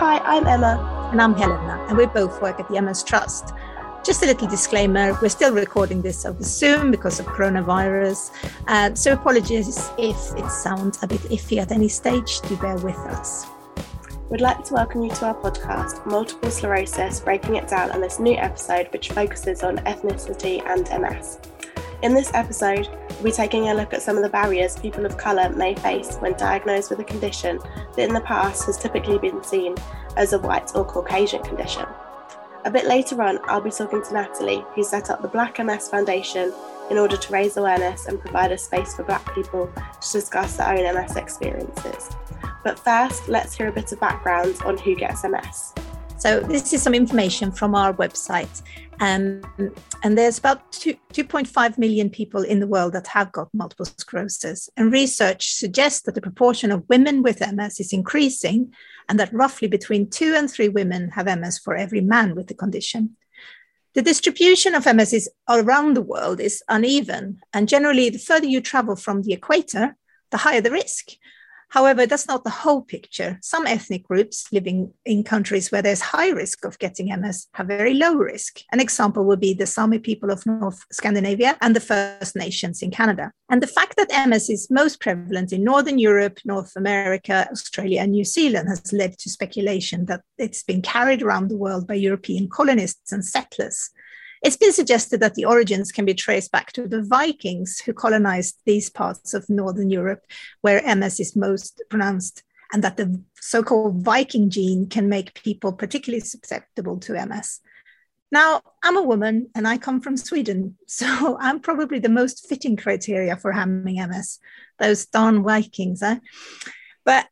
Hi, I'm Emma. And I'm Helena, and we both work at the MS Trust. Just a little disclaimer we're still recording this over Zoom because of coronavirus. Uh, so apologies if it sounds a bit iffy at any stage, do bear with us. We'd like to welcome you to our podcast, Multiple Sclerosis Breaking It Down, on this new episode which focuses on ethnicity and MS. In this episode, we'll be taking a look at some of the barriers people of colour may face when diagnosed with a condition that in the past has typically been seen as a white or Caucasian condition. A bit later on, I'll be talking to Natalie, who set up the Black MS Foundation in order to raise awareness and provide a space for Black people to discuss their own MS experiences. But first, let's hear a bit of background on who gets MS. So, this is some information from our website. Um, and there's about 2, 2.5 million people in the world that have got multiple sclerosis. And research suggests that the proportion of women with MS is increasing, and that roughly between two and three women have MS for every man with the condition. The distribution of MS is around the world is uneven, and generally, the further you travel from the equator, the higher the risk. However, that's not the whole picture. Some ethnic groups living in countries where there's high risk of getting MS have very low risk. An example would be the Sami people of North Scandinavia and the First Nations in Canada. And the fact that MS is most prevalent in Northern Europe, North America, Australia, and New Zealand has led to speculation that it's been carried around the world by European colonists and settlers. It's been suggested that the origins can be traced back to the Vikings who colonized these parts of Northern Europe where MS is most pronounced, and that the so called Viking gene can make people particularly susceptible to MS. Now, I'm a woman and I come from Sweden, so I'm probably the most fitting criteria for having MS, those darn Vikings. Eh? But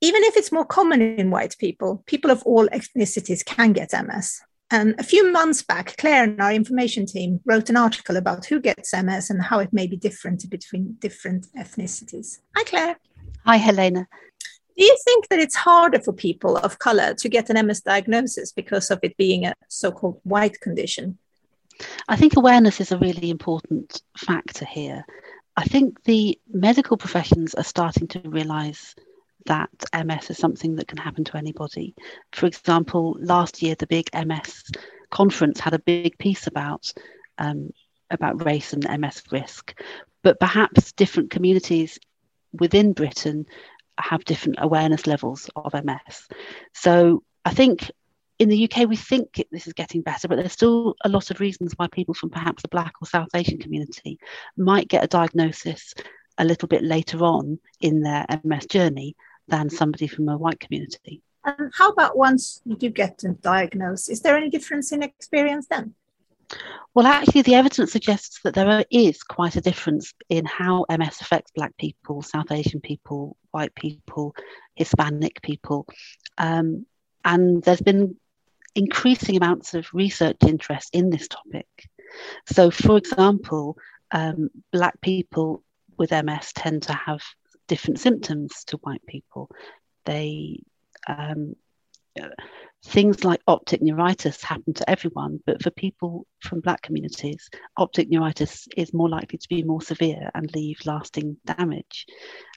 even if it's more common in white people, people of all ethnicities can get MS. And a few months back, Claire and our information team wrote an article about who gets MS and how it may be different between different ethnicities. Hi, Claire. Hi, Helena. Do you think that it's harder for people of color to get an MS diagnosis because of it being a so called white condition? I think awareness is a really important factor here. I think the medical professions are starting to realize that MS is something that can happen to anybody. For example, last year the big MS conference had a big piece about um, about race and MS risk, but perhaps different communities within Britain have different awareness levels of MS. So I think in the UK we think this is getting better, but there's still a lot of reasons why people from perhaps the Black or South Asian community might get a diagnosis a little bit later on in their MS journey than somebody from a white community. And how about once you do get diagnosed? Is there any difference in experience then? Well, actually, the evidence suggests that there is quite a difference in how MS affects Black people, South Asian people, white people, Hispanic people. Um, and there's been increasing amounts of research interest in this topic. So, for example, um, Black people with MS tend to have different symptoms to white people. They um, things like optic neuritis happen to everyone, but for people from Black communities, optic neuritis is more likely to be more severe and leave lasting damage.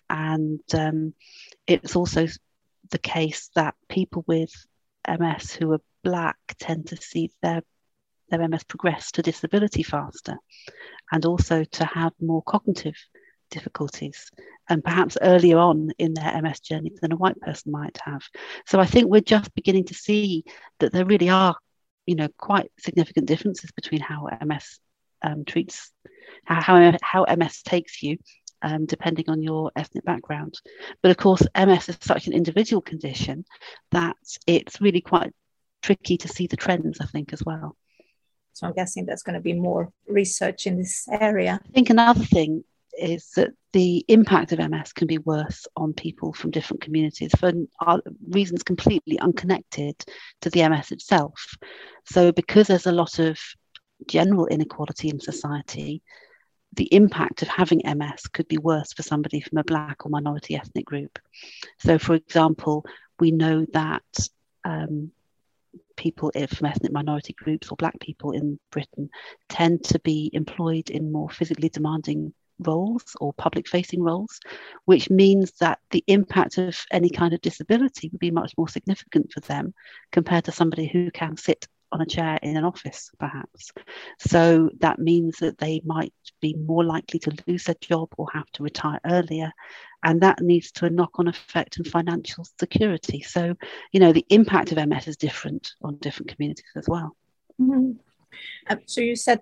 And um, it's also the case that people with MS who are Black tend to see their their MS progress to disability faster and also to have more cognitive difficulties and perhaps earlier on in their MS journey than a white person might have. So I think we're just beginning to see that there really are, you know, quite significant differences between how MS um, treats, how, how MS takes you, um, depending on your ethnic background. But of course, MS is such an individual condition that it's really quite tricky to see the trends, I think, as well. So I'm guessing there's going to be more research in this area. I think another thing is that the impact of MS can be worse on people from different communities for reasons completely unconnected to the MS itself. So, because there's a lot of general inequality in society, the impact of having MS could be worse for somebody from a Black or minority ethnic group. So, for example, we know that um, people from ethnic minority groups or Black people in Britain tend to be employed in more physically demanding roles or public facing roles, which means that the impact of any kind of disability would be much more significant for them compared to somebody who can sit on a chair in an office, perhaps. So that means that they might be more likely to lose their job or have to retire earlier. And that leads to a knock on effect in financial security. So, you know, the impact of MS is different on different communities as well. Mm-hmm. Um, so you said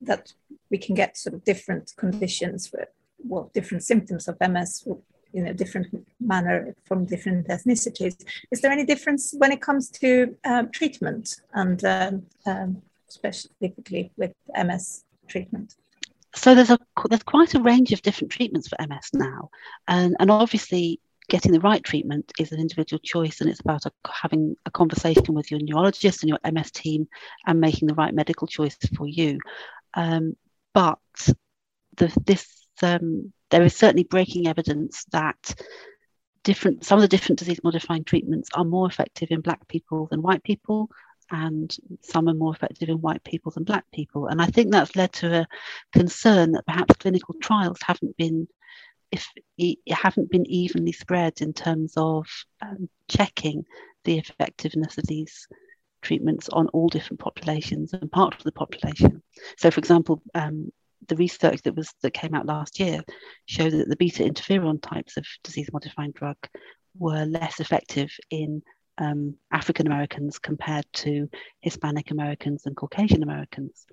that we can get sort of different conditions for well, different symptoms of MS in a different manner from different ethnicities. Is there any difference when it comes to um, treatment and um, um, specifically with MS treatment? So there's a there's quite a range of different treatments for MS now, and and obviously getting the right treatment is an individual choice and it's about a, having a conversation with your neurologist and your MS team and making the right medical choice for you. Um, but the, this um, there is certainly breaking evidence that different some of the different disease modifying treatments are more effective in black people than white people and some are more effective in white people than black people and i think that's led to a concern that perhaps clinical trials haven't been if it haven't been evenly spread in terms of um, checking the effectiveness of these treatments on all different populations and parts of the population. So, for example, um, the research that was that came out last year showed that the beta interferon types of disease modifying drug were less effective in um, African Americans compared to Hispanic Americans and Caucasian Americans.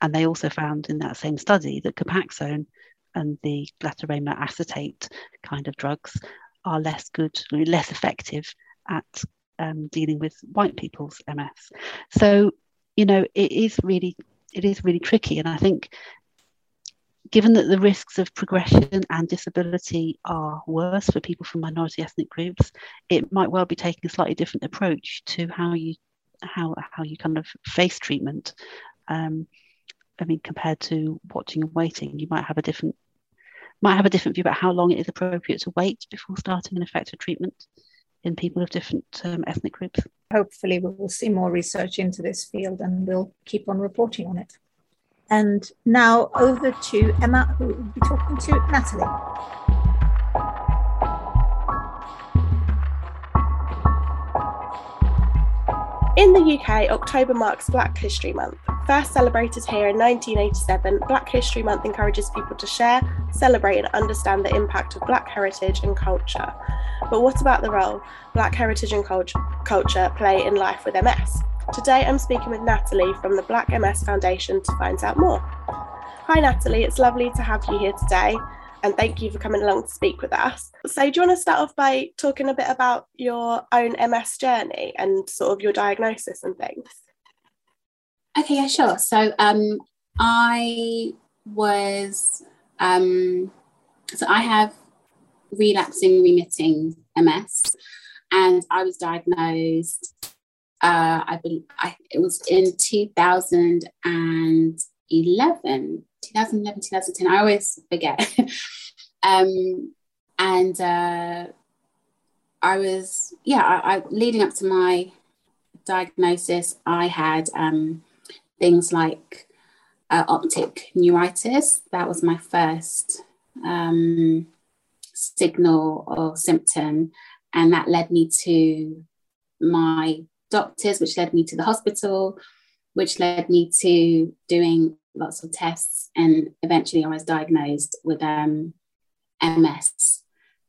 And they also found in that same study that Copaxone and the glatiramer acetate kind of drugs are less good, less effective at um, dealing with white people's MS. So, you know, it is really, it is really tricky. And I think given that the risks of progression and disability are worse for people from minority ethnic groups, it might well be taking a slightly different approach to how you how how you kind of face treatment. Um, I mean, compared to watching and waiting, you might have a different might have a different view about how long it is appropriate to wait before starting an effective treatment in people of different um, ethnic groups. Hopefully, we will see more research into this field and we'll keep on reporting on it. And now over to Emma, who will be talking to Natalie. In the UK, October marks Black History Month. First celebrated here in 1987, Black History Month encourages people to share, celebrate, and understand the impact of Black heritage and culture. But what about the role Black heritage and culture play in life with MS? Today, I'm speaking with Natalie from the Black MS Foundation to find out more. Hi, Natalie, it's lovely to have you here today and thank you for coming along to speak with us. So, do you want to start off by talking a bit about your own MS journey and sort of your diagnosis and things? Okay, yeah, sure. So, um, I was, um, so I have relapsing remitting MS, and I was diagnosed. Uh, I believe I, it was in 2011 2011, 2010. I always forget. um, and uh, I was, yeah, I, I, leading up to my diagnosis, I had um, things like uh, optic neuritis. That was my first um, signal or symptom. And that led me to my doctors, which led me to the hospital, which led me to doing lots of tests, and eventually I was diagnosed with um, MS.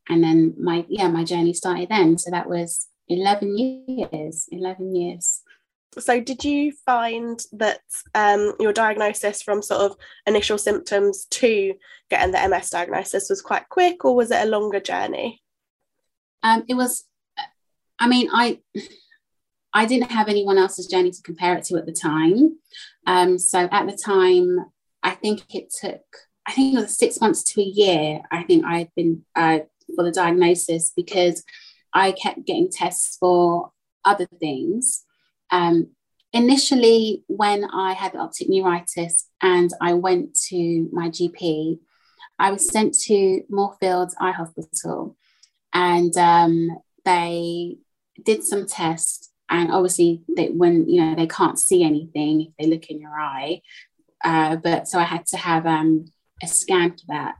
And then my yeah, my journey started then. So that was 11 years, 11 years. So, did you find that um, your diagnosis from sort of initial symptoms to getting the MS diagnosis was quite quick, or was it a longer journey? Um, it was. I mean, I I didn't have anyone else's journey to compare it to at the time. Um, so at the time, I think it took, I think it was six months to a year. I think I had been uh, for the diagnosis because I kept getting tests for other things. Um, initially, when I had optic neuritis and I went to my GP, I was sent to Moorfields Eye Hospital and um, they did some tests and obviously they, when you know they can't see anything if they look in your eye uh, but so i had to have um, a scan for that.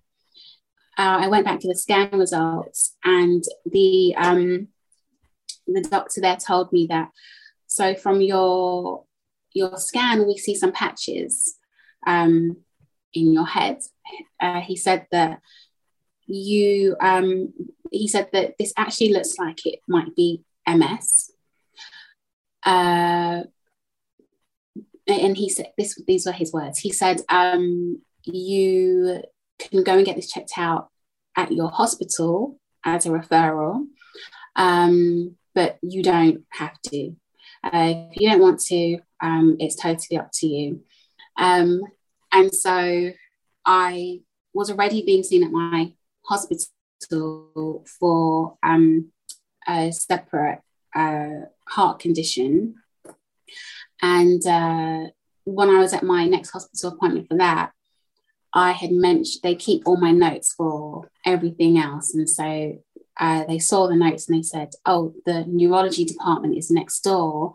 Uh, I went back to the scan results, and the um, the doctor there told me that so from your your scan we see some patches um, in your head. Uh, he said that you um, he said that this actually looks like it might be MS. Uh, and he said this these were his words. He said um, you can go and get this checked out at your hospital as a referral, um, but you don't have to. Uh, if you don't want to, um, it's totally up to you. Um, and so I was already being seen at my hospital for um, a separate uh, heart condition. And uh, when I was at my next hospital appointment for that, I had mentioned they keep all my notes for everything else. And so uh, they saw the notes and they said, Oh, the neurology department is next door.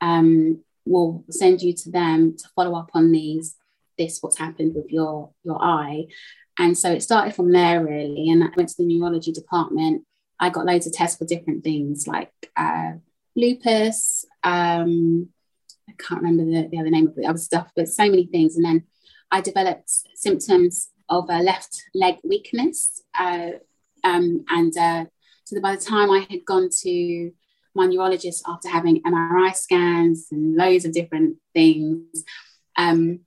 Um, we'll send you to them to follow up on these, this, what's happened with your, your eye. And so it started from there really. And I went to the neurology department. I got loads of tests for different things like uh, lupus. Um, I can't remember the, the other name of the other stuff, but so many things. And then I developed symptoms of a left leg weakness. Uh, um, and uh, so by the time I had gone to my neurologist after having MRI scans and loads of different things, um,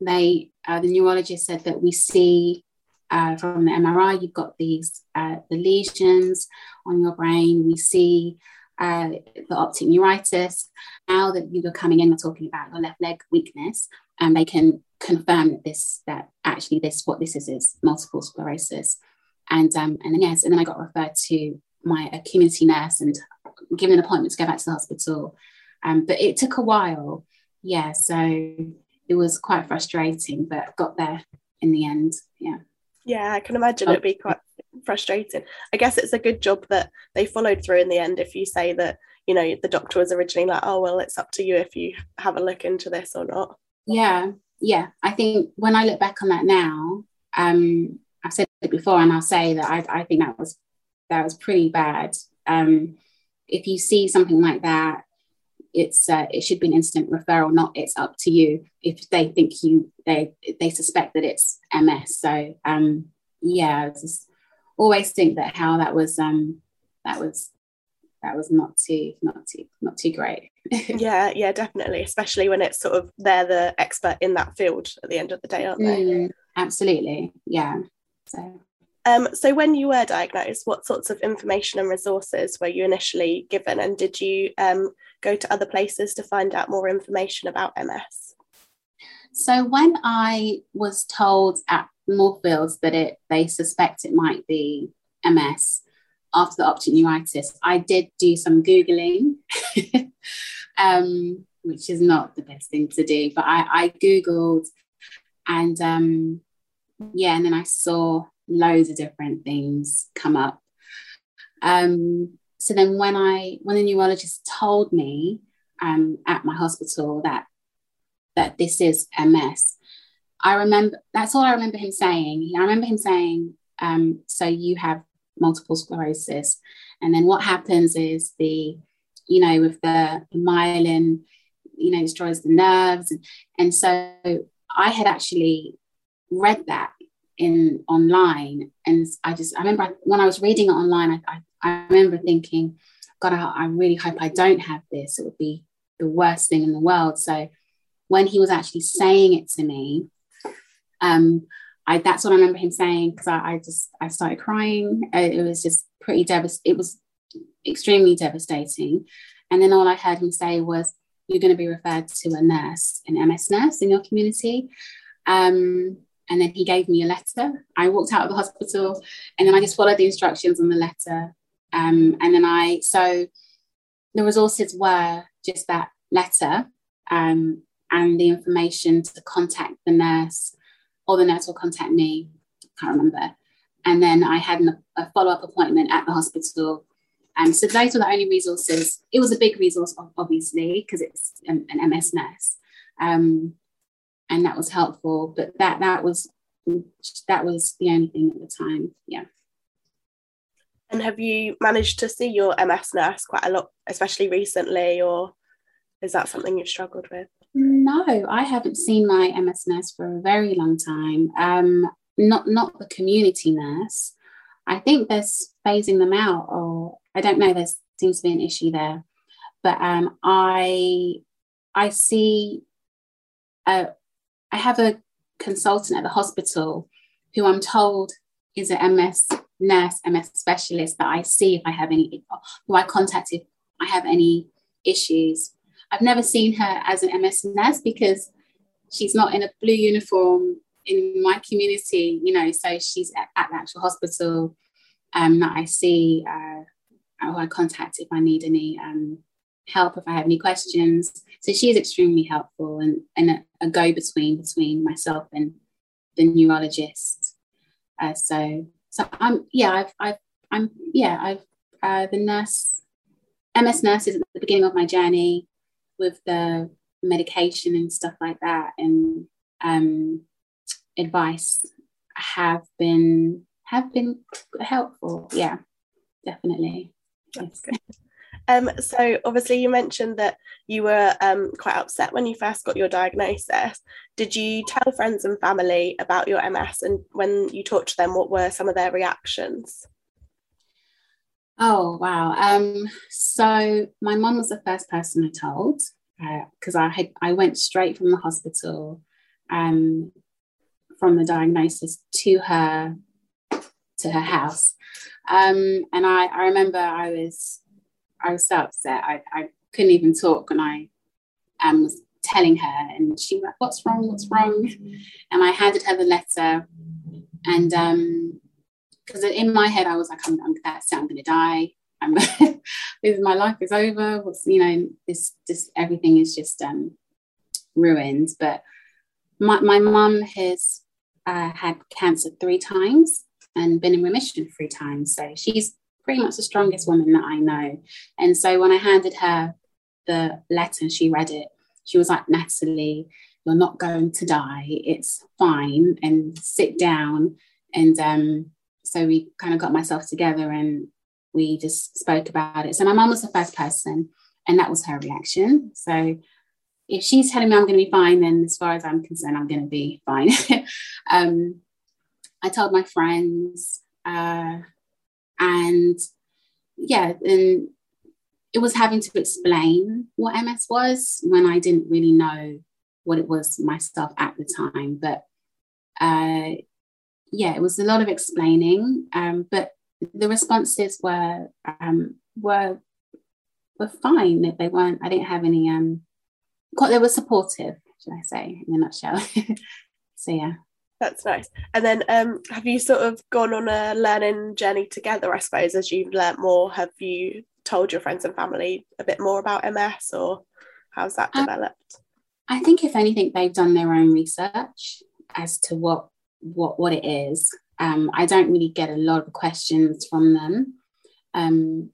they uh, the neurologist said that we see uh, from the MRI you've got these uh, the lesions on your brain. We see uh, the optic neuritis. Now that you are coming in, we're talking about your left leg weakness, and they can confirm that this that actually this what this is is multiple sclerosis. And um and then yes and then i got referred to my community nurse and given an appointment to go back to the hospital. Um but it took a while. Yeah so it was quite frustrating but got there in the end. Yeah. Yeah i can imagine it'd be quite frustrating i guess it's a good job that they followed through in the end if you say that you know the doctor was originally like oh well it's up to you if you have a look into this or not yeah yeah, I think when I look back on that now, um, I've said it before, and I'll say that I, I think that was that was pretty bad. Um, if you see something like that, it's uh, it should be an instant referral, not it's up to you if they think you they they suspect that it's MS. So um, yeah, just always think that how that was um, that was that was not too not too not too great. Yeah yeah definitely especially when it's sort of they're the expert in that field at the end of the day aren't they? Mm, absolutely yeah so. Um, so when you were diagnosed what sorts of information and resources were you initially given and did you um, go to other places to find out more information about ms so when i was told at moorfields that it they suspect it might be ms after the optic neuritis, I did do some Googling, um, which is not the best thing to do, but I, I Googled and um, yeah, and then I saw loads of different things come up. Um, so then when I when the neurologist told me um, at my hospital that that this is MS, I remember that's all I remember him saying. I remember him saying, um, "So you have multiple sclerosis. And then what happens is the, you know, with the, myelin, you know, destroys the nerves. And, and so I had actually read that in online. And I just, I remember when I was reading it online, I, I, I remember thinking, God, I, I really hope I don't have this. It would be the worst thing in the world. So when he was actually saying it to me, um, I that's what I remember him saying because I, I, just I started crying. It was just pretty devastating. It was extremely devastating. And then all I heard him say was, "You're going to be referred to a nurse, an MS nurse in your community." Um, and then he gave me a letter. I walked out of the hospital, and then I just followed the instructions on the letter. Um, and then I so the resources were just that letter um, and the information to contact the nurse or the nurse will contact me. Can't remember. And then I had an, a follow up appointment at the hospital. And so those were the only resources. It was a big resource, obviously, because it's an, an, MS nurse. Um, and that was helpful. But that that was that was the only thing at the time. Yeah. And have you managed to see your MS nurse quite a lot, especially recently, or is that something you've struggled with? No, I haven't seen my MS nurse for a very long time. Um, not not the community nurse. I think they're phasing them out, or I don't know. There seems to be an issue there, but um, I I see. Uh, I have a consultant at the hospital who I'm told is an MS nurse, MS specialist that I see if I have any, who I contact if I have any issues. I've never seen her as an MS nurse because she's not in a blue uniform in my community, you know, so she's at, at the actual hospital um, that I see, uh, who I contact if I need any um, help, if I have any questions. So she's extremely helpful and, and a, a go between between myself and the neurologist. Uh, so so I'm yeah I've I've I'm yeah I've uh, the nurse MS nurses at the beginning of my journey with the medication and stuff like that and um, advice have been have been helpful. Yeah, definitely. That's good. Um, so obviously you mentioned that you were um, quite upset when you first got your diagnosis. Did you tell friends and family about your MS and when you talked to them, what were some of their reactions? Oh wow! Um, so my mom was the first person I told because uh, I had I went straight from the hospital, um, from the diagnosis to her to her house, um, and I I remember I was I was so upset. I, I couldn't even talk and I um, was telling her and she was like, what's wrong, what's wrong? And I handed her the letter and um because in my head I was like, I'm, I'm that's it, I'm gonna die. I'm my life is over. What's you know, this just everything is just um ruined. But my my mum has uh, had cancer three times and been in remission three times. So she's pretty much the strongest woman that I know. And so when I handed her the letter, she read it. She was like, Natalie, you're not going to die. It's fine. And sit down. And um, so we kind of got myself together and we just spoke about it. So my mum was the first person, and that was her reaction. So if she's telling me I'm going to be fine, then as far as I'm concerned, I'm going to be fine. um, I told my friends, uh, and yeah, and it was having to explain what MS was when I didn't really know what it was myself at the time. But uh, yeah, it was a lot of explaining. Um, but the responses were um, were were fine. That they weren't. I didn't have any. Um, they were supportive, should I say, in a nutshell. so yeah. That's nice. And then um, have you sort of gone on a learning journey together, I suppose, as you've learnt more? Have you told your friends and family a bit more about MS or how's that um, developed? I think if anything, they've done their own research as to what what what it is. Um, I don't really get a lot of questions from them. Um,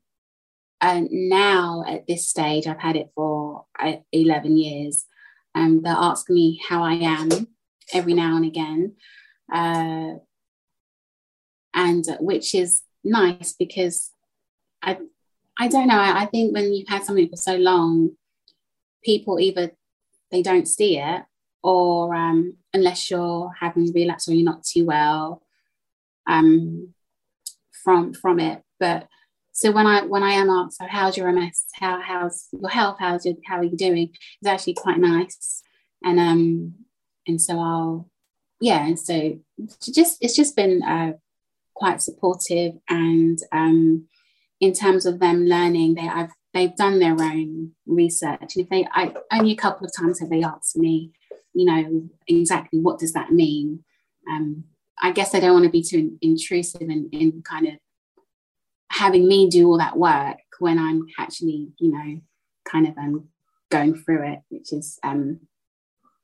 and now at this stage, I've had it for uh, 11 years. And um, they'll ask me how I am every now and again, uh, and which is nice because I I don't know. I, I think when you've had something for so long, people either they don't see it or um, unless you're having relapse or you're not too well um, from from it. But so when I when I am asked, so how's your MS? How how's your health? How's your how are you doing? It's actually quite nice. And um and so I'll yeah, and so just it's just been uh, quite supportive and um, in terms of them learning, they I've they've done their own research, and if they I only a couple of times have they asked me, you know, exactly what does that mean. Um, I guess I don't want to be too intrusive in, in kind of having me do all that work when I'm actually, you know, kind of um, going through it, which is um,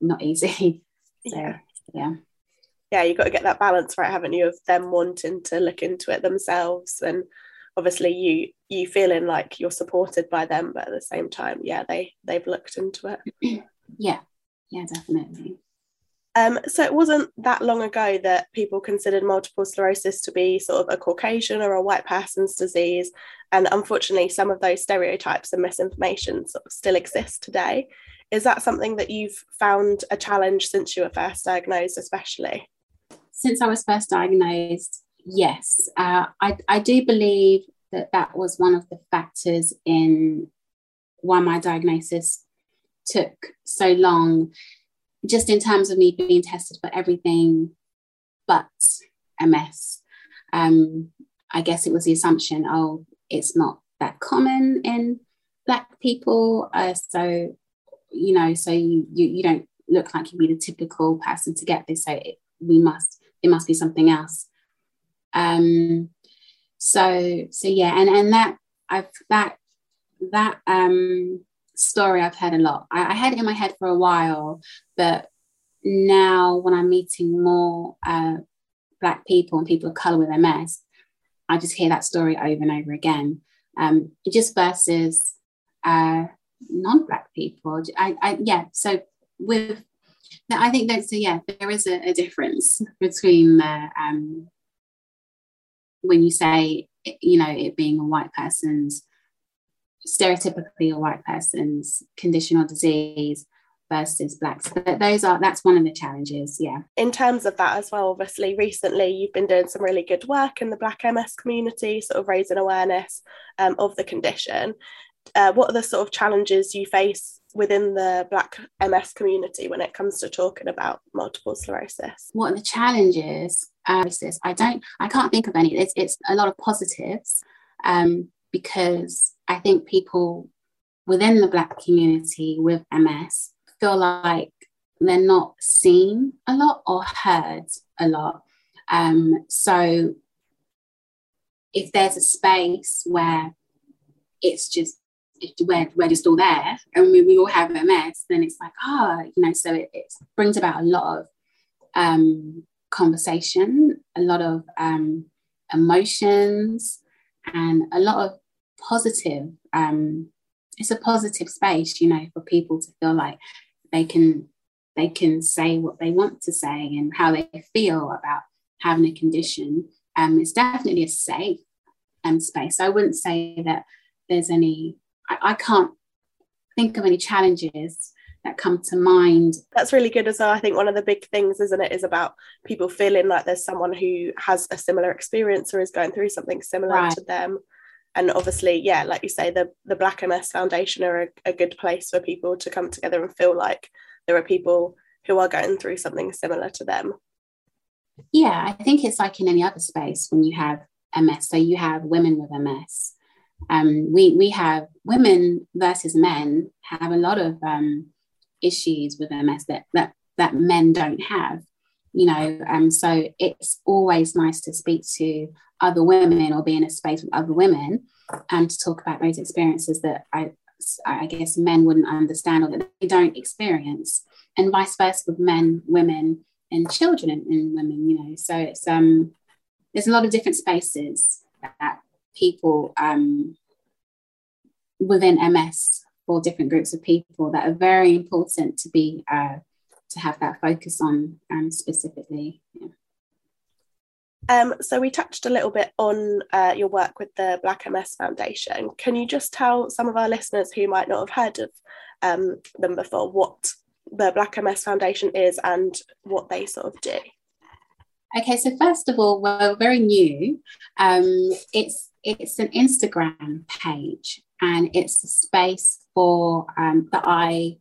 not easy. So yeah. yeah. Yeah, you've got to get that balance right, haven't you, of them wanting to look into it themselves and obviously you you feeling like you're supported by them, but at the same time, yeah, they they've looked into it. yeah, yeah, definitely. Um, so it wasn't that long ago that people considered multiple sclerosis to be sort of a Caucasian or a white person's disease. And unfortunately, some of those stereotypes and misinformation sort of still exist today. Is that something that you've found a challenge since you were first diagnosed, especially? Since I was first diagnosed, yes. Uh, I, I do believe that that was one of the factors in why my diagnosis took so long, just in terms of me being tested for everything but MS. Um, I guess it was the assumption, oh, it's not that common in Black people. Uh, so, you know, so you, you, you don't look like you'd be the typical person to get this. So it, we must, it must be something else. Um, so, so yeah, and, and that, I've, that, that, um, story I've heard a lot. I, I, had it in my head for a while, but now when I'm meeting more uh, Black people and people of color with MS, I just hear that story over and over again. Um, just versus uh, non-Black people. I, I, yeah. So with, I think that so yeah, there is a, a difference between the um, when you say you know it being a white person's stereotypically a white person's condition or disease versus blacks. But those are that's one of the challenges yeah. In terms of that as well obviously recently you've been doing some really good work in the black ms community sort of raising awareness um, of the condition. Uh, what are the sort of challenges you face within the black ms community when it comes to talking about multiple sclerosis? What are the challenges uh, i don't i can't think of any. It's, it's a lot of positives um, because I think people within the Black community with MS feel like they're not seen a lot or heard a lot. Um, so if there's a space where it's just we're, we're just all there and we, we all have MS, then it's like, ah, oh, you know, so it, it, brings about a lot of um, conversation, a lot of um, emotions, and a lot of positive um, it's a positive space you know for people to feel like they can they can say what they want to say and how they feel about having a condition um, it's definitely a safe um, space i wouldn't say that there's any I, I can't think of any challenges that come to mind. That's really good as well. I think one of the big things, isn't it, is about people feeling like there's someone who has a similar experience or is going through something similar right. to them and obviously yeah like you say the the black ms foundation are a, a, good place for people to come together and feel like there are people who are going through something similar to them. Yeah i think it's like in any other space when you have ms so you have women with ms um, we we have women versus men have a lot of um, issues with ms that that that men don't have you know. Um, so it's always nice to speak to other women or be in a space with other women and to talk about those experiences that I, I guess men wouldn't understand or that they don't experience, and vice versa with men, women, and children and, women. You know, so it's um, there's a lot of different spaces that people um, within MS for different groups of people that are very important to be uh, to have that focus on um, specifically. Yeah. Um, so we touched a little bit on uh, your work with the Black MS Foundation. Can you just tell some of our listeners who might not have heard of um, them before what the Black MS Foundation is and what they sort of do? Okay, so first of all, we're very new. Um, it's it's an Instagram page, and it's a space for um, that I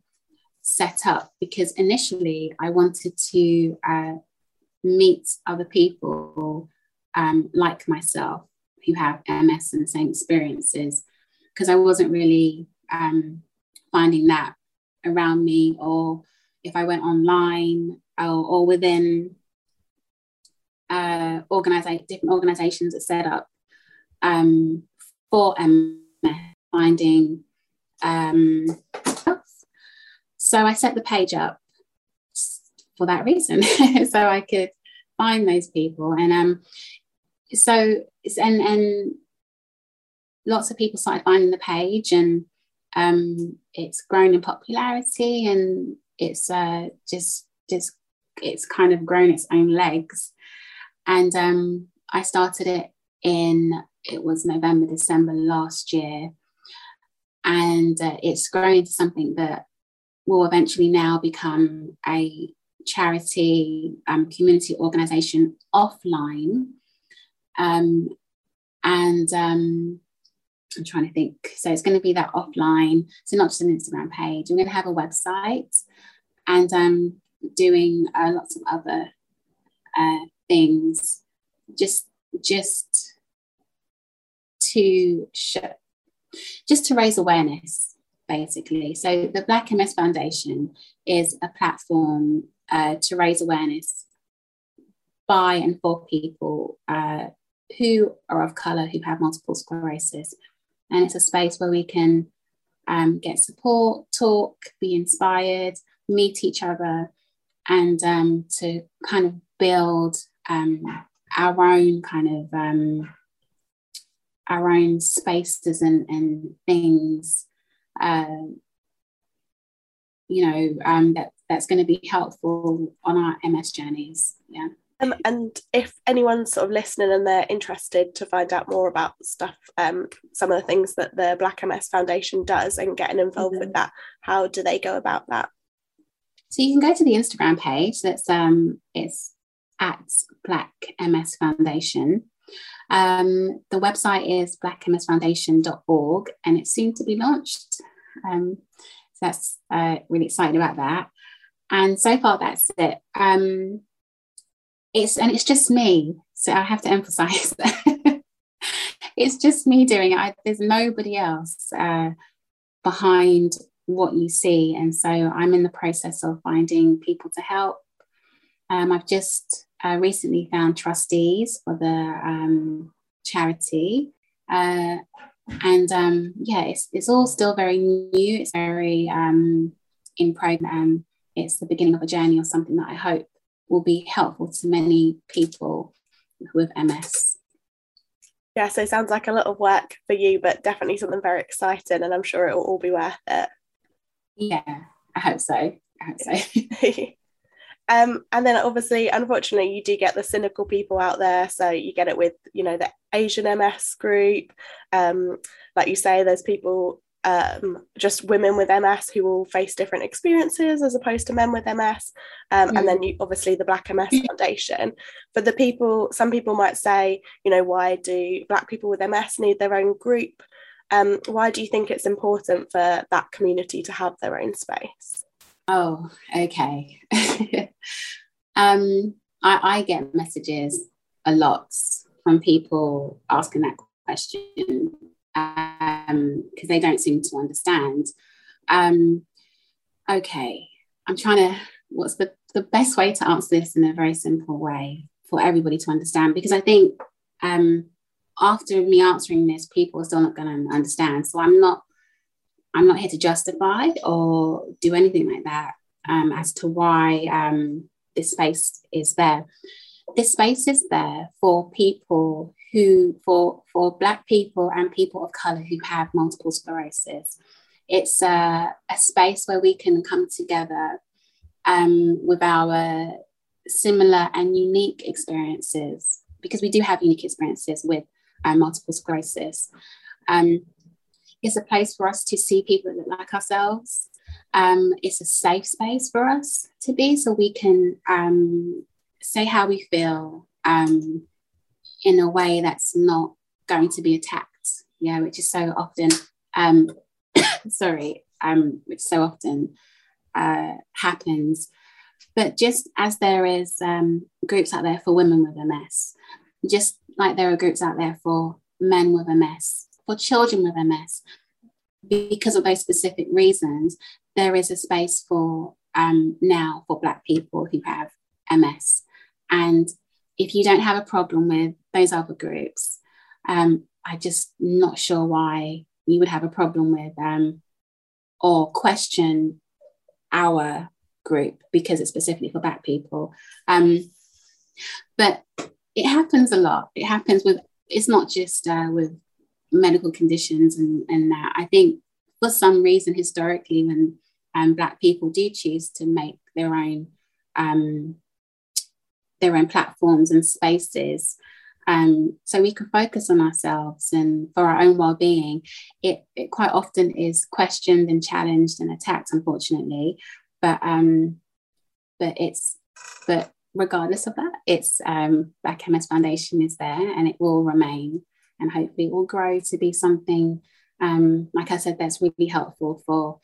set up because initially I wanted to uh, meet other people um, like myself who have MS and same experiences because I wasn't really um, finding that around me or if I went online or, or within uh, different organizations that set up um, for MS, finding. Um, so I set the page up for that reason, so I could find those people. And um, so it's and and lots of people started finding the page, and um, it's grown in popularity, and it's uh, just just it's kind of grown its own legs. And um, I started it in it was November, December last year, and uh, it's grown into something that will eventually now become a charity um, community organization offline. Um, and um, I'm trying to think. So it's going to be that offline. So not just an Instagram page. I'm going to have a website and I'm doing uh, lots of other uh, things. Just, just to show, just to raise awareness, basically. So the Black MS Foundation is a platform uh, to raise awareness by and for people uh, who are of colour who have multiple sclerosis. And it's a space where we can um, get support, talk, be inspired, meet each other, and um, to kind of build um, our own kind of um, our own spaces and, and things. Uh, you know um, that that's going to be helpful on our MS journeys. Yeah. Um, and if anyone's sort of listening and they're interested to find out more about stuff, um, some of the things that the Black MS Foundation does and getting involved mm-hmm. with that, how do they go about that? So you can go to the Instagram page. That's um, it's at Black MS Foundation. Um, the website is blackmsfoundation.org and it's soon to be launched. Um, so that's uh, really excited about that. And so far, that's it. Um, it's and it's just me. So I have to emphasize that it's just me doing it. I, there's nobody else uh, behind what you see, and so I'm in the process of finding people to help. Um, I've just uh, recently found trustees for the um, charity. Uh, and um, yeah, it's, it's all still very new. It's very um, in program. It's the beginning of a journey or something that I hope will be helpful to many people with MS. Yeah, so it sounds like a lot of work for you, but definitely something very exciting, and I'm sure it will all be worth it. Yeah, I hope so. I hope so. Um, and then obviously, unfortunately, you do get the cynical people out there. So you get it with, you know, the Asian MS group. Um, like you say, there's people, um, just women with MS who will face different experiences as opposed to men with MS. Um, mm. And then you obviously the Black MS mm. Foundation. For the people, some people might say, you know, why do Black people with MS need their own group? Um, why do you think it's important for that community to have their own space? Oh, okay. um, I, I get messages a lot from people asking that question because um, they don't seem to understand. Um, okay, I'm trying to, what's the, the best way to answer this in a very simple way for everybody to understand? Because I think um, after me answering this, people are still not going to understand. So I'm not I'm not here to justify or do anything like that um, as to why um, this space is there. This space is there for people who, for, for Black people and people of colour who have multiple sclerosis. It's a, a space where we can come together um, with our similar and unique experiences, because we do have unique experiences with uh, multiple sclerosis. Um, it's a place for us to see people that look like ourselves. Um, it's a safe space for us to be, so we can um, say how we feel um, in a way that's not going to be attacked. Yeah, which is so often, um, sorry, um, which so often uh, happens. But just as there is um, groups out there for women with MS, just like there are groups out there for men with MS, for children with MS, because of those specific reasons, there is a space for um, now for Black people who have MS. And if you don't have a problem with those other groups, um, I'm just not sure why you would have a problem with um, or question our group because it's specifically for Black people. Um, but it happens a lot. It happens with, it's not just uh, with medical conditions and, and that. I think for some reason, historically, when um, Black people do choose to make their own um, their own platforms and spaces um, so we can focus on ourselves and for our own well-being it, it quite often is questioned and challenged and attacked unfortunately but um but it's but regardless of that it's um black ms foundation is there and it will remain and hopefully it will grow to be something um like i said that's really helpful for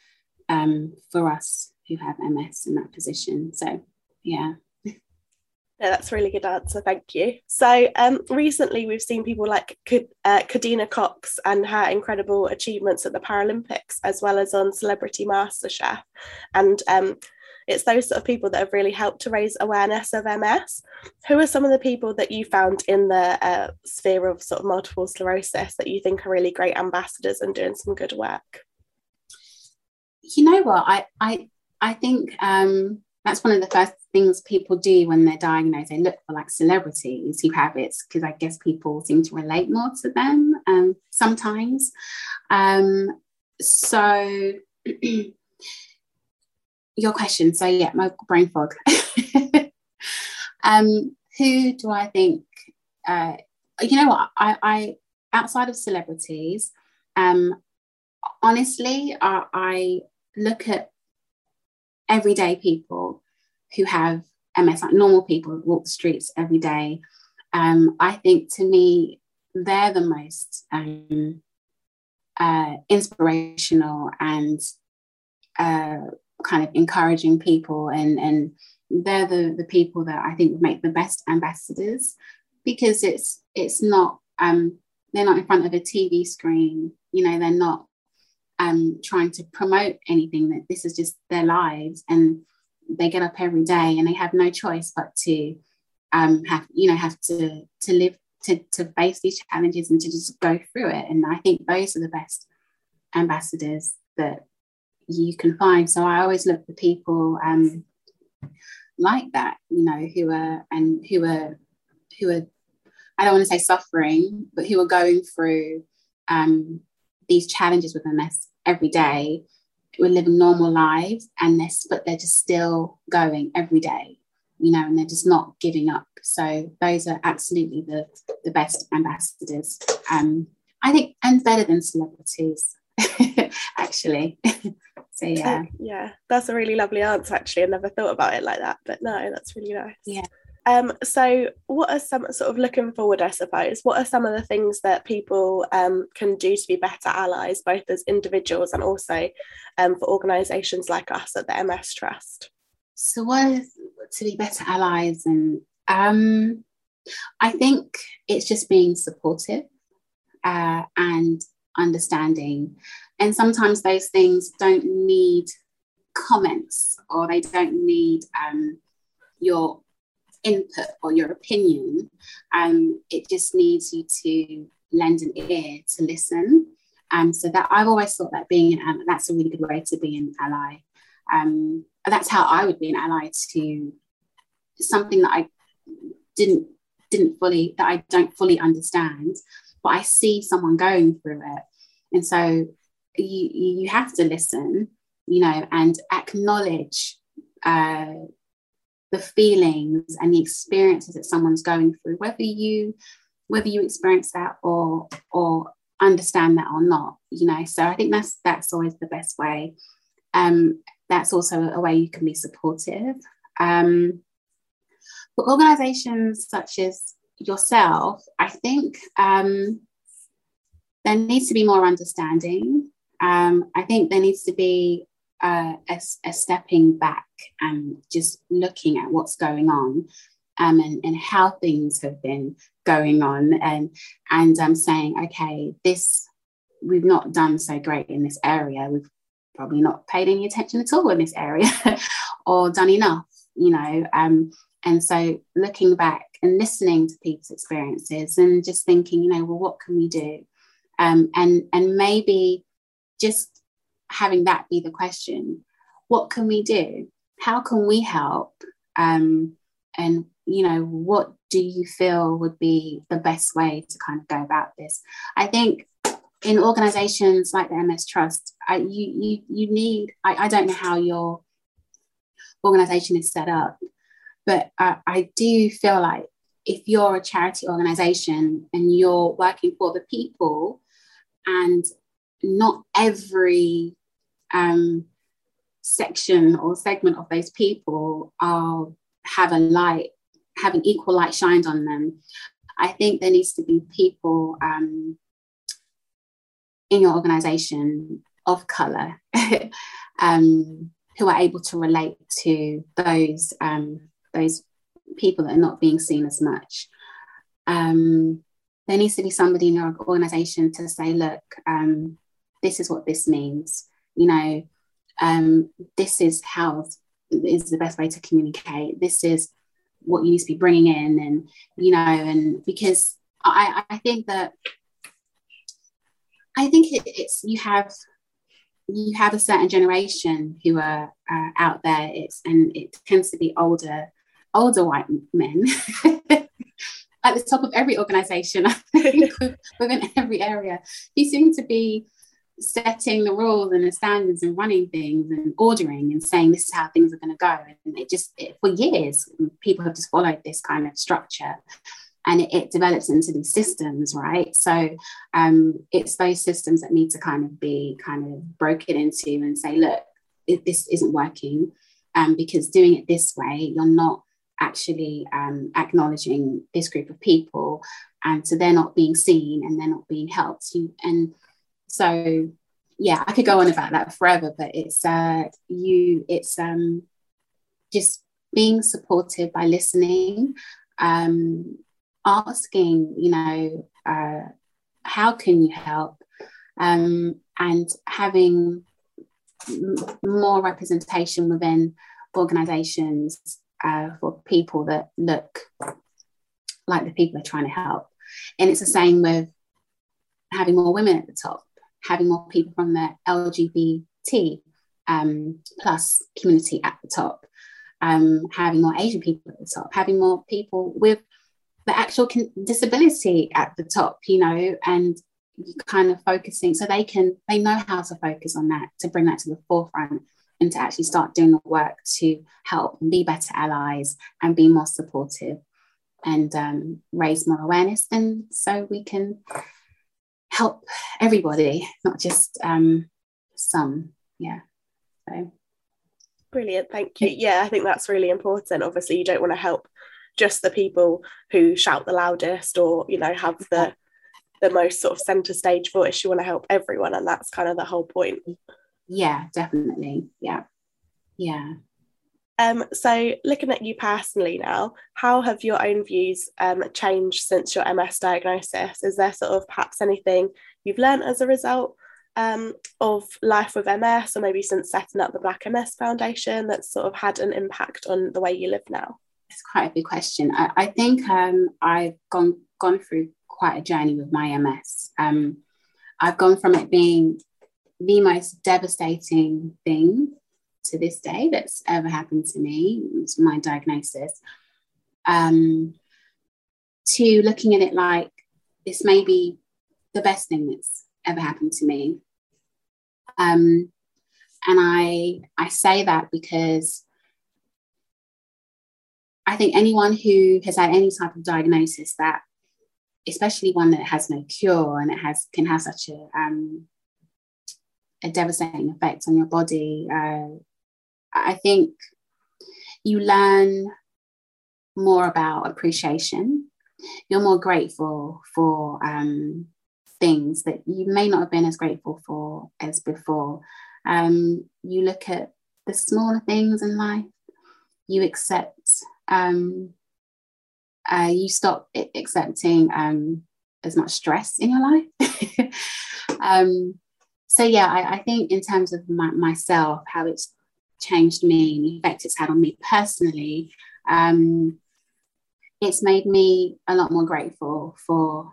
um for us who have ms in that position so yeah yeah, that's a really good answer. Thank you. So, um, recently we've seen people like uh, Cox and her incredible achievements at the Paralympics, as well as on Celebrity MasterChef. And um, it's those sort of people that have really helped to raise awareness of MS. Who are some of the people that you found in the uh, sphere of sort of multiple sclerosis that you think are really great ambassadors and doing some good work? You know what? I I I think um, that's one of the first things people do when they're diagnosed. They look for like celebrities who have it because I guess people seem to relate more to them um, sometimes. Um, so, your question. So, yeah, my brain fog. um, who do I think? Uh, you know what? I, I outside of celebrities, um, honestly, I, I look at everyday people who have MS, like normal people walk the streets every day. Um, I think to me, they're the most um, uh, inspirational and uh, kind of encouraging people, and and they're the the people that I think make the best ambassadors because it's it's not um, they're not in front of a TV screen, you know, they're not um, trying to promote anything. That this is just their lives, and they get up every day, and they have no choice but to um, have you know have to to live to to face these challenges and to just go through it. And I think those are the best ambassadors that you can find. So I always look for people um, like that, you know, who are and who are who are I don't want to say suffering, but who are going through um, these challenges with MS every day. We're living normal lives, and this, but they're just still going every day, you know, and they're just not giving up. So those are absolutely the the best ambassadors. Um, I think, and better than celebrities, actually. so yeah, yeah, that's a really lovely answer. Actually, I never thought about it like that, but no, that's really nice. Yeah. Um, so, what are some sort of looking forward, I suppose? What are some of the things that people um, can do to be better allies, both as individuals and also um, for organisations like us at the MS Trust? So, what is to be better allies? And um, I think it's just being supportive uh, and understanding. And sometimes those things don't need comments or they don't need um, your input or your opinion. Um, it just needs you to lend an ear to listen. Um, so that I've always thought that being an ally, that's a really good way to be an ally. Um, that's how I would be an ally to something that I didn't didn't fully that I don't fully understand, but I see someone going through it, and so you you have to listen, you know, and acknowledge uh, the feelings and the experiences that someone's going through, whether you whether you experience that or or understand that or not, you know. So I think that's that's always the best way. Um, that's also a way you can be supportive. Um, for organizations such as yourself, I think um, there needs to be more understanding. Um, I think there needs to be uh, a, a, stepping back and just looking at what's going on um, and, and how things have been going on and and um, saying okay this we've not done so great in this area we've probably not paid any attention at all in this area or done enough you know um, and so looking back and listening to people's experiences and just thinking you know well what can we do? Um, and and maybe just having that be the question what can we do? How can we help? Um, and you know what do you feel would be the best way to kind of go about this? I think in organizations like the ms trust I, you, you you need I, I don't know how your organization is set up but I, I do feel like if you're a charity organization and you're working for the people and not every um, section or segment of those people are have a light have an equal light shined on them i think there needs to be people um, in your organization of color um, who are able to relate to those um, those people that are not being seen as much. Um, there needs to be somebody in your organization to say, look, um, this is what this means. You know, um, this is how is the best way to communicate. This is what you need to be bringing in, and you know, and because I, I think that I think it, it's you have you have a certain generation who are uh, out there. It's and it tends to be older older white men at the top of every organization, I think, within every area. He seemed to be setting the rules and the standards and running things and ordering and saying this is how things are going to go. And it just, it, for years, people have just followed this kind of structure and it, it develops into these systems, right? So um, it's those systems that need to kind of be kind of broken into and say, look, it, this isn't working. Um, because doing it this way, you're not actually um, acknowledging this group of people and so they're not being seen and they're not being helped. You and so yeah i could go on about that forever but it's uh you it's um just being supported by listening um asking you know uh how can you help? Um and having m- more representation within organizations uh, for people that look like the people they're trying to help. And it's the same with having more women at the top, having more people from the LGBT um, plus community at the top, um, having more Asian people at the top, having more people with the actual con- disability at the top, you know, and kind of focusing so they can they know how to focus on that to bring that to the forefront and to actually start doing the work to help and be better allies and be more supportive and um, raise more awareness. And so we can help everybody not just um, some. Yeah. So. Brilliant. Thank you. Yeah i think that's really important. Obviously you don't want to help just the people who shout the loudest or you know have the the most sort of center stage voice. You want to help everyone and that's kind of the whole point yeah definitely. Yeah. Yeah. Um, so looking at you personally now how have your own views um, changed since your ms diagnosis? Is there sort of perhaps anything you've learned as a result um, of life with ms or maybe since setting up the black ms foundation that's sort of had an impact on the way you live now? It's quite a big question. I, I think um, i've gone gone through quite a journey with my ms um, i've gone from it being the most devastating thing to this day that's ever happened to me. It's my diagnosis. Um, to looking at it like this may be the best thing that's ever happened to me. Um, and I I say that because I think anyone who has had any type of diagnosis that, especially one that has no cure and it has can have such a um, a devastating effect on your body. Uh, I think you learn more about appreciation. You're more grateful for um, things that you may not have been as grateful for as before. Um, you look at the smaller things in life. You accept. Um, uh, you stop accepting um, as much stress in your life. so yeah, I, I, think in terms of my, myself, how it's changed me and the effect it's had on me personally, um, it's made me a lot more grateful for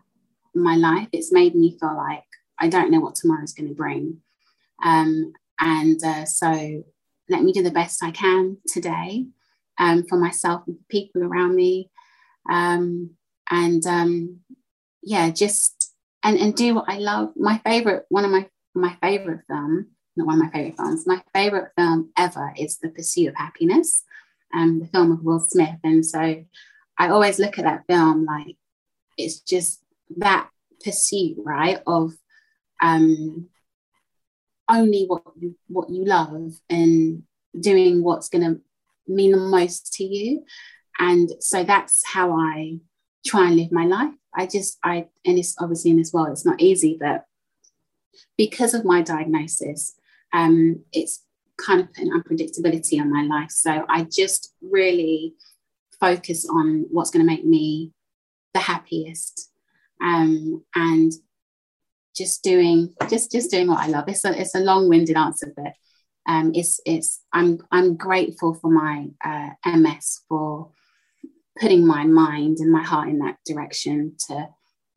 my life. It's made me feel like I don't know what tomorrow's going to bring. Um, and uh, so let me do the best I can today um, for myself and people around me. Um, and um, yeah, just and, and do what I love. My favorite, one of my my favorite film, not one of my favorite films, my favorite film ever is The Pursuit of Happiness. um, the film of Will Smith. And so I always look at that film like it's just that pursuit, right, of um, only what you what you love and doing what's going to mean the most to you. And so that's how I try and live my life. I just I and it's obviously in this world it's not easy, but because of my diagnosis, um, it's kind of put an unpredictability on my life. So I just really focus on what's going to make me the happiest um, and just doing just just doing what I love. It's a it's a long-winded answer, but um, it's it's I'm I'm grateful for my uh, MS for putting my mind and my heart in that direction to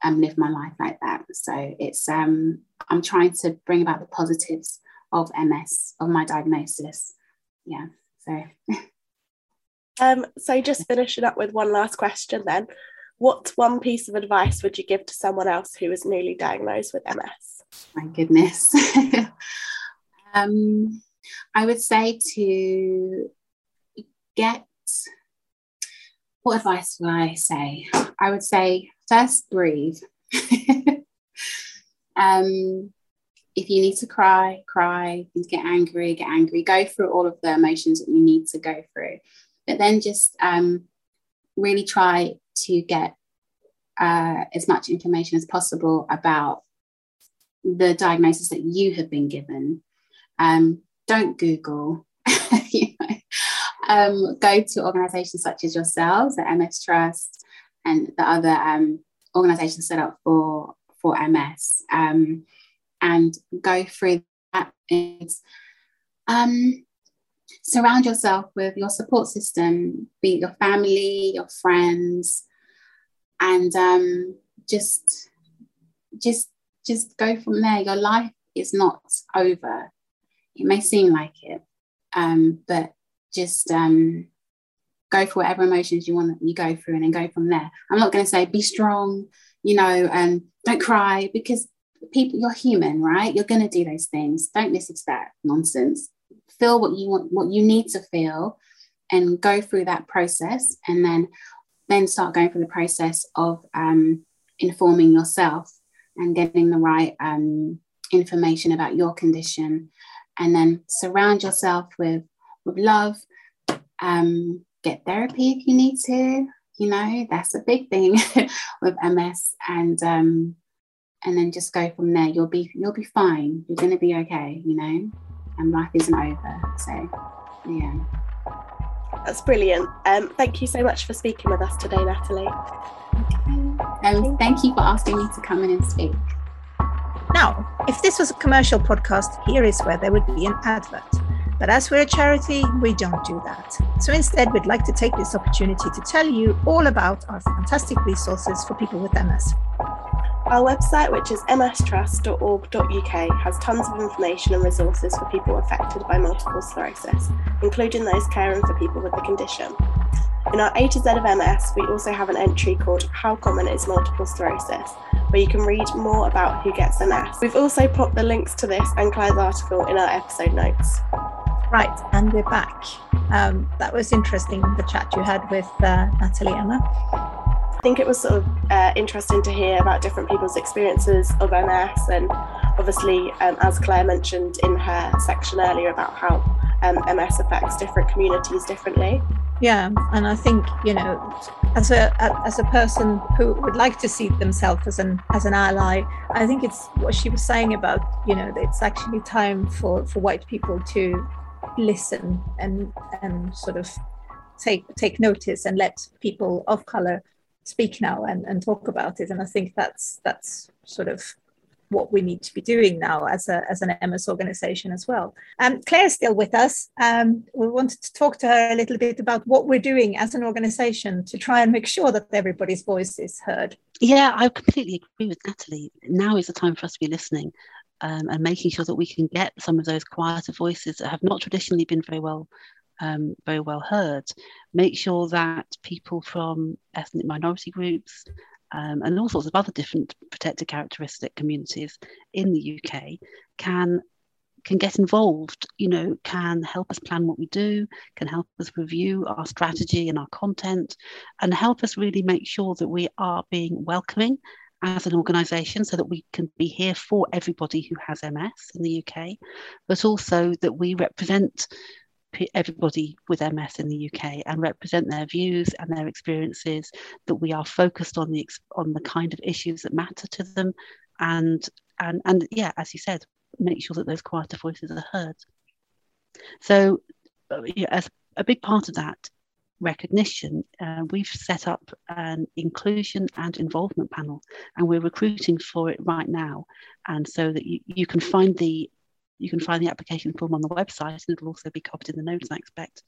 um, live my life like that. So it's um, I'm trying to bring about the positives of MS of my diagnosis. Yeah. So. um. So just finishing up with one last question then. What one piece of advice would you give to someone else who is newly diagnosed with MS? My goodness. um, I would say to get what advice would I say? I would say first breathe. um, if you need to cry, cry. If you get angry, get angry. Go through all of the emotions that you need to go through. But then just um, really try to get uh, as much information as possible about the diagnosis that you have been given. Um, don't Google. you know, um, go to organisations such as yourselves, the MS Trust, and the other um, organisations set up for for MS, um, and go through that. Is, um, surround yourself with your support system, be it your family, your friends, and um, just just just go from there. Your life is not over. It may seem like it, um, but just um, go for whatever emotions you want you go through and then go from there. I'm not going to say be strong, you know, and don't cry because people you're human, right? You're going to do those things. Don't listen to that nonsense. Feel what you want, what you need to feel, and go through that process, and then then start going through the process of um, informing yourself and getting the right um, information about your condition, and then surround yourself with with love. Um, get therapy if you need to. You know, that's a big thing with MS, and um, and then just go from there. You'll be you'll be fine. You're gonna be okay. You know, and life isn't over. So, yeah. That's brilliant. Um, thank you so much for speaking with us today, Natalie. Um, thank you for asking me to come in and speak. Now, if this was a commercial podcast, here is where there would be an advert. But as we're a charity, we don't do that. So instead, we'd like to take this opportunity to tell you all about our fantastic resources for people with MS. Our website, which is mstrust.org.uk, has tons of information and resources for people affected by multiple sclerosis, including those caring for people with the condition. In our A to Z of MS, we also have an entry called How Common is Multiple Sclerosis, where you can read more about who gets MS. We've also popped the links to this and Claire's article in our episode notes. Right, and we're back. Um, that was interesting, the chat you had with uh, Natalie Emma. I think it was sort of uh, interesting to hear about different people's experiences of MS, and obviously, um, as Claire mentioned in her section earlier about how um, MS affects different communities differently. Yeah, and I think you know, as a as a person who would like to see themselves as an as an ally, I think it's what she was saying about you know it's actually time for for white people to listen and and sort of take take notice and let people of color speak now and, and talk about it. And i think that's that's sort of what we need to be doing now as a as an ms organization as well. Um, claire's still with us. Um, we wanted to talk to her a little bit about what we're doing as an organization to try and make sure that everybody's voice is heard. Yeah i completely agree with natalie. Now is the time for us to be listening um, and making sure that we can get some of those quieter voices that have not traditionally been very well um, very well heard. Make sure that people from ethnic minority groups um, and all sorts of other different protected characteristic communities in the UK can can get involved, you know, can help us plan what we do, can help us review our strategy and our content, and help us really make sure that we are being welcoming as an organisation so that we can be here for everybody who has MS in the UK, but also that we represent everybody with MS in the UK and represent their views and their experiences, that we are focused on the on the kind of issues that matter to them and and and yeah, as you said, make sure that those quieter voices are heard. So, uh, as a big part of that recognition, uh, we've set up an inclusion and involvement panel, and we're recruiting for it right now. And so that you, you can find the you can find the application form on the website, and it'll also be copied in the notes, I expect.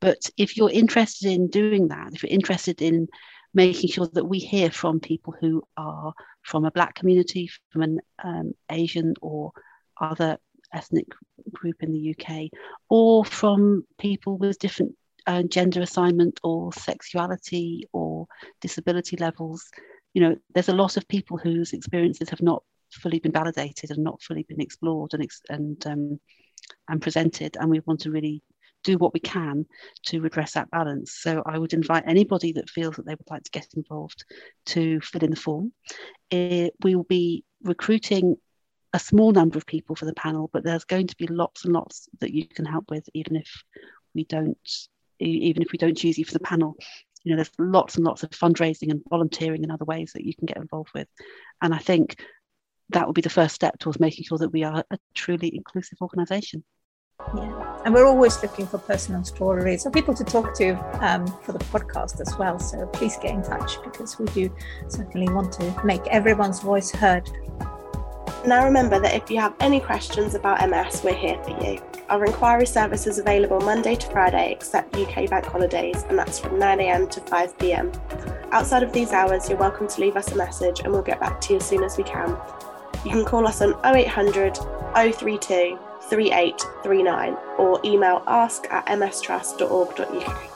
But if you're interested in doing that, if you're interested in making sure that we hear from people who are from a black community, from an um, Asian or other ethnic group in the UK, or from people with different uh, gender assignment or sexuality or disability levels. You know, there's a lot of people whose experiences have not fully been validated and not fully been explored and and um, and presented, and we want to really do what we can to redress that balance. So I would invite anybody that feels that they would like to get involved to fill in the form. It, we will be recruiting a small number of people for the panel, but there's going to be lots and lots that you can help with, even if we don't, even if we don't choose you for the panel. You know, there's lots and lots of fundraising and volunteering and other ways that you can get involved with. And I think that will be the first step towards making sure that we are a truly inclusive organisation. Yeah, and we're always looking for personal stories or people to talk to um, for the podcast as well. So please get in touch because we do certainly want to make everyone's voice heard. Now remember that if you have any questions about MS, we're here for you. Our inquiry service is available Monday to Friday except UK bank holidays, and that's from 9am to 5pm. Outside of these hours, you're welcome to leave us a message and we'll get back to you as soon as we can. You can call us on 0800 032 3839 or email ask at mstrust.org.uk.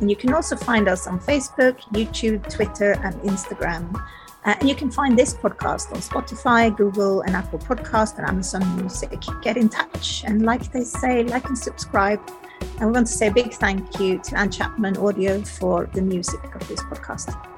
And you can also find us on Facebook, YouTube, Twitter, and Instagram. Uh, and you can find this podcast on Spotify, Google, and Apple Podcast and Amazon Music. Get in touch and, like they say, like and subscribe. And we want to say a big thank you to Anne Chapman Audio for the music of this podcast.